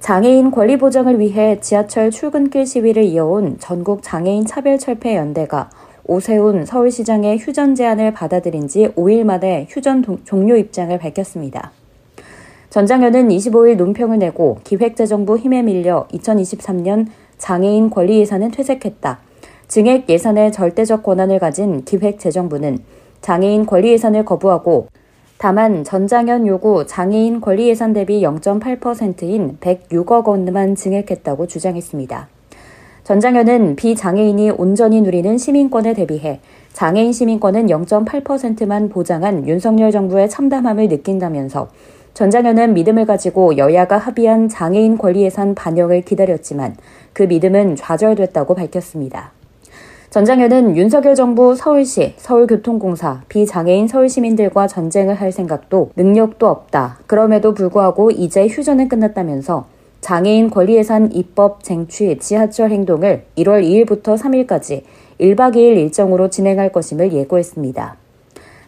장애인 권리 보장을 위해 지하철 출근길 시위를 이어온 전국 장애인 차별철폐 연대가 오세훈 서울시장의 휴전 제안을 받아들인 지 5일 만에 휴전 동, 종료 입장을 밝혔습니다. 전 장현은 25일 논평을 내고 기획재정부 힘에 밀려 2023년 장애인 권리 예산은 퇴색했다. 증액 예산의 절대적 권한을 가진 기획재정부는 장애인 권리 예산을 거부하고 다만 전장현 요구 장애인 권리 예산 대비 0.8%인 106억 원만 증액했다고 주장했습니다. 전장현은 비장애인이 온전히 누리는 시민권에 대비해 장애인 시민권은 0.8%만 보장한 윤석열 정부의 참담함을 느낀다면서 전장현은 믿음을 가지고 여야가 합의한 장애인 권리 예산 반영을 기다렸지만 그 믿음은 좌절됐다고 밝혔습니다. 전장현은 윤석열 정부 서울시, 서울교통공사, 비장애인 서울시민들과 전쟁을 할 생각도 능력도 없다. 그럼에도 불구하고 이제 휴전은 끝났다면서 장애인 권리예산 입법 쟁취 지하철 행동을 1월 2일부터 3일까지 1박 2일 일정으로 진행할 것임을 예고했습니다.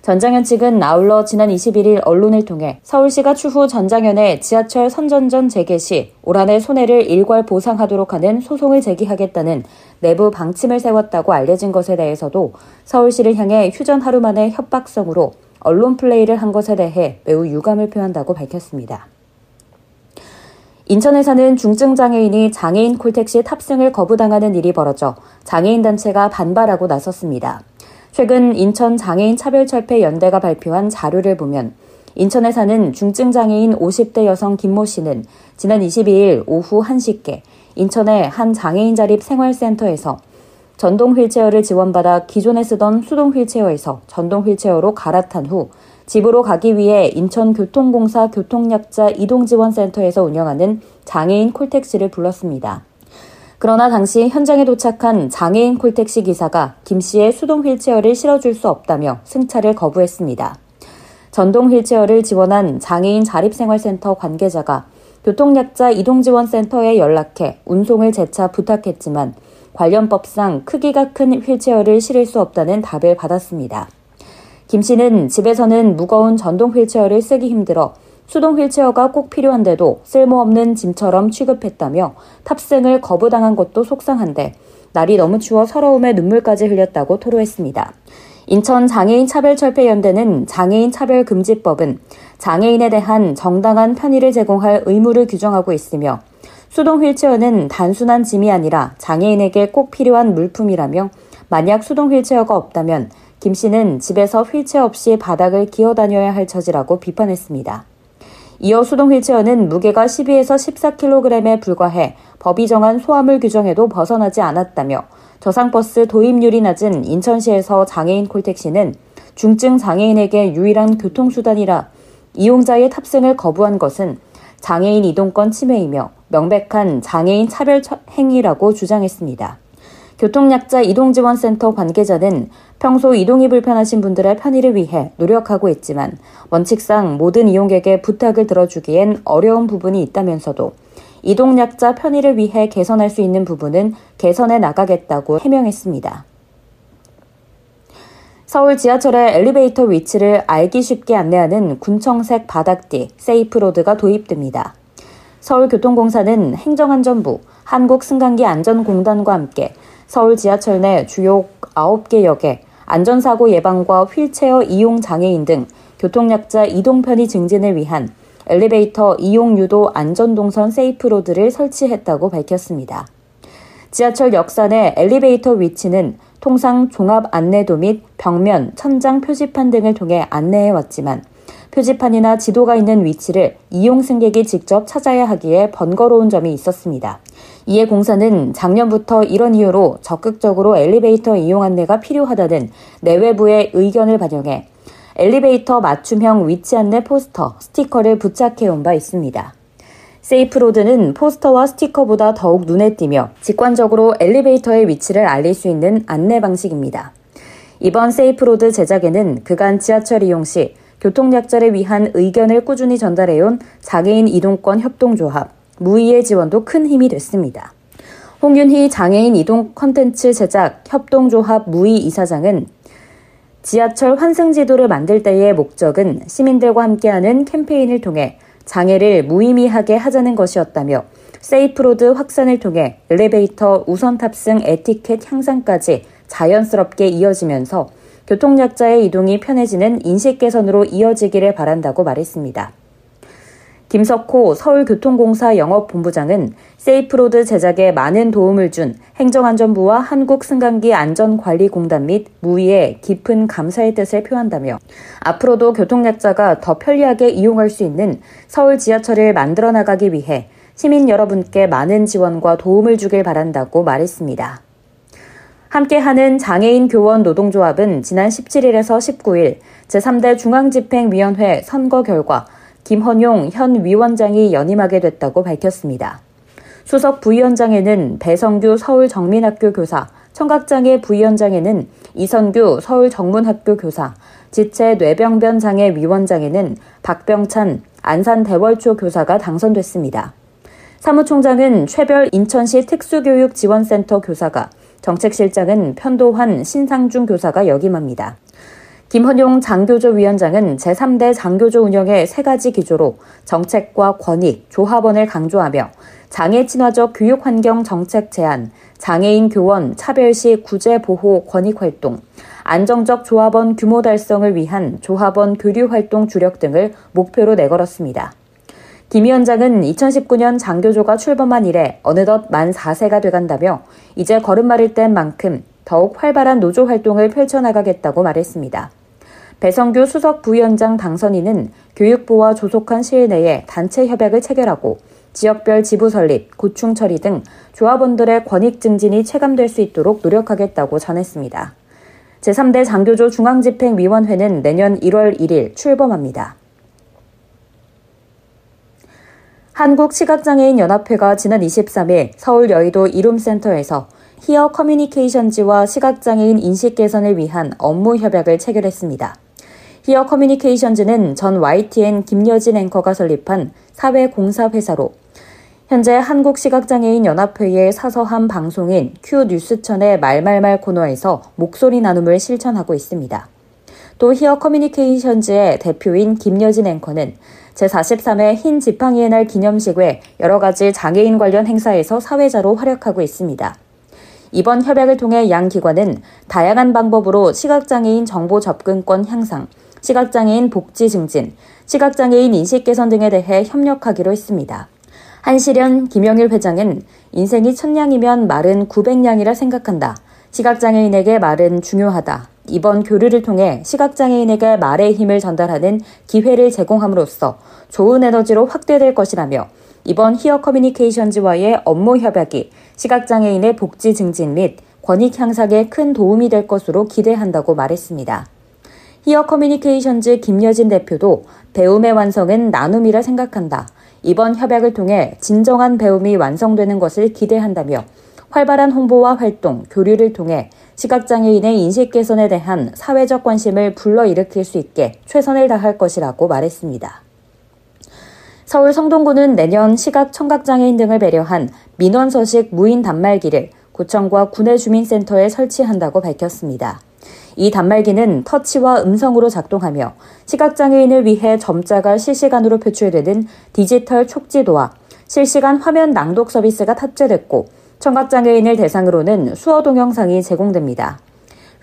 전장현 측은 아울러 지난 21일 언론을 통해 서울시가 추후 전장현의 지하철 선전전 재개 시 올 한해 손해를 일괄 보상하도록 하는 소송을 제기하겠다는 내부 방침을 세웠다고 알려진 것에 대해서도 서울시를 향해 휴전 하루 만에 협박성으로 언론 플레이를 한 것에 대해 매우 유감을 표한다고 밝혔습니다. 인천에 사는 중증 장애인이 장애인 콜택시 탑승을 거부당하는 일이 벌어져 장애인 단체가 반발하고 나섰습니다. 최근 인천 장애인 차별철폐 연대가 발표한 자료를 보면 인천에 사는 중증 장애인 50대 여성 김모 씨는 지난 22일 오후 1시께 인천의 한 장애인 자립 생활센터에서 전동 휠체어를 지원받아 기존에 쓰던 수동 휠체어에서 전동 휠체어로 갈아탄 후 집으로 가기 위해 인천교통공사 교통약자 이동지원센터에서 운영하는 장애인 콜택시를 불렀습니다. 그러나 당시 현장에 도착한 장애인 콜택시 기사가 김 씨의 수동 휠체어를 실어줄 수 없다며 승차를 거부했습니다. 전동 휠체어를 지원한 장애인 자립생활센터 관계자가 교통약자 이동지원센터에 연락해 운송을 재차 부탁했지만 관련법상 크기가 큰 휠체어를 실을 수 없다는 답을 받았습니다. 김 씨는 집에서는 무거운 전동 휠체어를 쓰기 힘들어 수동 휠체어가 꼭 필요한데도 쓸모없는 짐처럼 취급했다며 탑승을 거부당한 것도 속상한데 날이 너무 추워 서러움에 눈물까지 흘렸다고 토로했습니다. 인천 장애인 차별 철폐 연대는 장애인 차별 금지법은 장애인에 대한 정당한 편의를 제공할 의무를 규정하고 있으며 수동 휠체어는 단순한 짐이 아니라 장애인에게 꼭 필요한 물품이라며 만약 수동 휠체어가 없다면 김 씨는 집에서 휠체어 없이 바닥을 기어 다녀야 할 처지라고 비판했습니다. 이어 수동 휠체어는 무게가 12에서 14kg에 불과해 법이 정한 소화물 규정에도 벗어나지 않았다며 저상버스 도입률이 낮은 인천시에서 장애인 콜택시는 중증 장애인에게 유일한 교통수단이라 이용자의 탑승을 거부한 것은 장애인 이동권 침해이며 명백한 장애인 차별 행위라고 주장했습니다. 교통약자 이동지원센터 관계자는 평소 이동이 불편하신 분들의 편의를 위해 노력하고 있지만 원칙상 모든 이용객의 부탁을 들어주기엔 어려운 부분이 있다면서도 이동약자 편의를 위해 개선할 수 있는 부분은 개선해 나가겠다고 해명했습니다. 서울 지하철의 엘리베이터 위치를 알기 쉽게 안내하는 군청색 바닥띠 세이프로드가 도입됩니다. 서울교통공사는 행정안전부, 한국승강기 안전공단과 함께 서울 지하철 내 주요 9개 역에 안전사고 예방과 휠체어 이용 장애인 등 교통약자 이동 편의 증진을 위한 엘리베이터 이용 유도 안전동선 세이프로드를 설치했다고 밝혔습니다. 지하철 역산의 엘리베이터 위치는 통상 종합 안내도 및 벽면, 천장 표지판 등을 통해 안내해 왔지만 표지판이나 지도가 있는 위치를 이용 승객이 직접 찾아야 하기에 번거로운 점이 있었습니다. 이에 공사는 작년부터 이런 이유로 적극적으로 엘리베이터 이용 안내가 필요하다는 내외부의 의견을 반영해 엘리베이터 맞춤형 위치 안내 포스터, 스티커를 부착해 온 바 있습니다. Safe Road는 포스터와 스티커보다 더욱 눈에 띄며 직관적으로 엘리베이터의 위치를 알릴 수 있는 안내 방식입니다. 이번 Safe Road 제작에는 그간 지하철 이용 시 교통약자를 위한 의견을 꾸준히 전달해온 장애인 이동권 협동조합, 무의의 지원도 큰 힘이 됐습니다. 홍윤희 장애인 이동 컨텐츠 제작 협동조합 무의 이사장은 지하철 환승 지도를 만들 때의 목적은 시민들과 함께하는 캠페인을 통해 장애를 무의미하게 하자는 것이었다며 Safe Road 확산을 통해 엘리베이터 우선 탑승 에티켓 향상까지 자연스럽게 이어지면서 교통약자의 이동이 편해지는 인식 개선으로 이어지기를 바란다고 말했습니다. 김석호 서울교통공사 영업본부장은 Safe Road 제작에 많은 도움을 준 행정안전부와 한국승강기 안전관리공단 및 무의에 깊은 감사의 뜻을 표한다며 앞으로도 교통약자가 더 편리하게 이용할 수 있는 서울 지하철을 만들어 나가기 위해 시민 여러분께 많은 지원과 도움을 주길 바란다고 말했습니다. 함께하는 장애인 교원 노동조합은 지난 17일에서 19일 제3대 중앙집행위원회 선거 결과 김헌용 현 위원장이 연임하게 됐다고 밝혔습니다. 수석 부위원장에는 배성규 서울정민학교 교사, 청각장애 부위원장에는 이선규 서울정문학교 교사, 지체 뇌병변 장애 위원장에는 박병찬 안산대월초 교사가 당선됐습니다. 사무총장은 최별 인천시 특수교육지원센터 교사가 정책실장은 편도환 신상중 교사가 역임합니다. 김헌용 장교조 위원장은 제3대 장교조 운영의 세 가지 기조로 정책과 권익, 조합원을 강조하며 장애 친화적 교육 환경 정책 제안, 장애인 교원 차별시 구제 보호 권익 활동, 안정적 조합원 규모 달성을 위한 조합원 교류 활동 주력 등을 목표로 내걸었습니다. 김 위원장은 2019년 장교조가 출범한 이래 어느덧 만 4세가 돼간다며 이제 걸음마를 뗀 만큼 더욱 활발한 노조 활동을 펼쳐나가겠다고 말했습니다. 배성규 수석 부위원장 당선인은 교육부와 조속한 시일 내에 단체 협약을 체결하고 지역별 지부 설립, 고충 처리 등 조합원들의 권익 증진이 체감될 수 있도록 노력하겠다고 전했습니다. 제3대 장교조 중앙집행위원회는 내년 1월 1일 출범합니다. 한국시각장애인 연합회가 지난 23일 서울 여의도 이룸센터에서 히어 커뮤니케이션즈와 시각장애인 인식 개선을 위한 업무 협약을 체결했습니다. 히어 커뮤니케이션즈는 전 YTN 김여진 앵커가 설립한 사회공사회사로 현재 한국시각장애인 연합회의 사서함 방송인 큐 뉴스천의 말말말 코너에서 목소리 나눔을 실천하고 있습니다. 또 히어 커뮤니케이션즈의 대표인 김여진 앵커는 제43회 흰 지팡이의 날 기념식 외 여러 가지 장애인 관련 행사에서 사회자로 활약하고 있습니다. 이번 협약을 통해 양 기관은 다양한 방법으로 시각장애인 정보 접근권 향상, 시각장애인 복지 증진, 시각장애인 인식 개선 등에 대해 협력하기로 했습니다. 한시련 김영일 회장은 인생이 천냥이면 말은 900냥이라 생각한다. 시각장애인에게 말은 중요하다. 이번 교류를 통해 시각장애인에게 말의 힘을 전달하는 기회를 제공함으로써 좋은 에너지로 확대될 것이라며 이번 히어 커뮤니케이션즈와의 업무 협약이 시각장애인의 복지 증진 및 권익 향상에 큰 도움이 될 것으로 기대한다고 말했습니다. 히어 커뮤니케이션즈 김여진 대표도 배움의 완성은 나눔이라 생각한다. 이번 협약을 통해 진정한 배움이 완성되는 것을 기대한다며 활발한 홍보와 활동, 교류를 통해 시각장애인의 인식 개선에 대한 사회적 관심을 불러일으킬 수 있게 최선을 다할 것이라고 말했습니다. 서울 성동구는 내년 시각 청각장애인 등을 배려한 민원 서식 무인 단말기를 구청과 구내 주민센터에 설치한다고 밝혔습니다. 이 단말기는 터치와 음성으로 작동하며 시각장애인을 위해 점자가 실시간으로 표출되는 디지털 촉지도와 실시간 화면 낭독 서비스가 탑재됐고 청각장애인을 대상으로는 수어 동영상이 제공됩니다.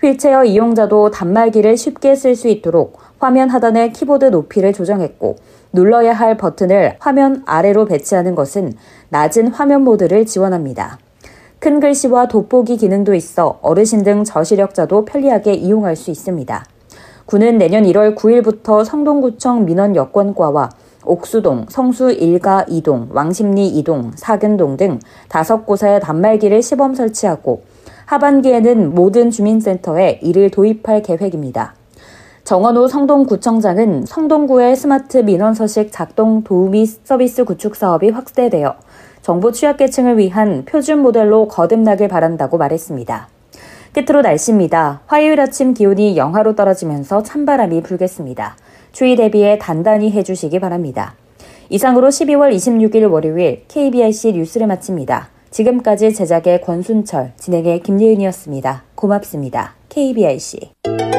휠체어 이용자도 단말기를 쉽게 쓸 수 있도록 화면 하단의 키보드 높이를 조정했고 눌러야 할 버튼을 화면 아래로 배치하는 것은 낮은 화면 모드를 지원합니다. 큰 글씨와 돋보기 기능도 있어 어르신 등 저시력자도 편리하게 이용할 수 있습니다. 구는 내년 1월 9일부터 성동구청 민원 여권과와 옥수동, 성수 1가 2동, 왕십리 2동, 사근동 등 다섯 곳에 단말기를 시범 설치하고 하반기에는 모든 주민센터에 이를 도입할 계획입니다. 정원호 성동구청장은 성동구의 스마트 민원 서식 작동 도우미 서비스 구축 사업이 확대되어 정부 취약계층을 위한 표준 모델로 거듭나길 바란다고 말했습니다. 끝으로 날씨입니다. 화요일 아침 기온이 영하로 떨어지면서 찬바람이 불겠습니다. 추위 대비에 단단히 해주시기 바랍니다. 이상으로 12월 26일 월요일 KBRC 뉴스를 마칩니다. 지금까지 제작의 권순철, 진행의 김예은이었습니다. 고맙습니다. KBRC.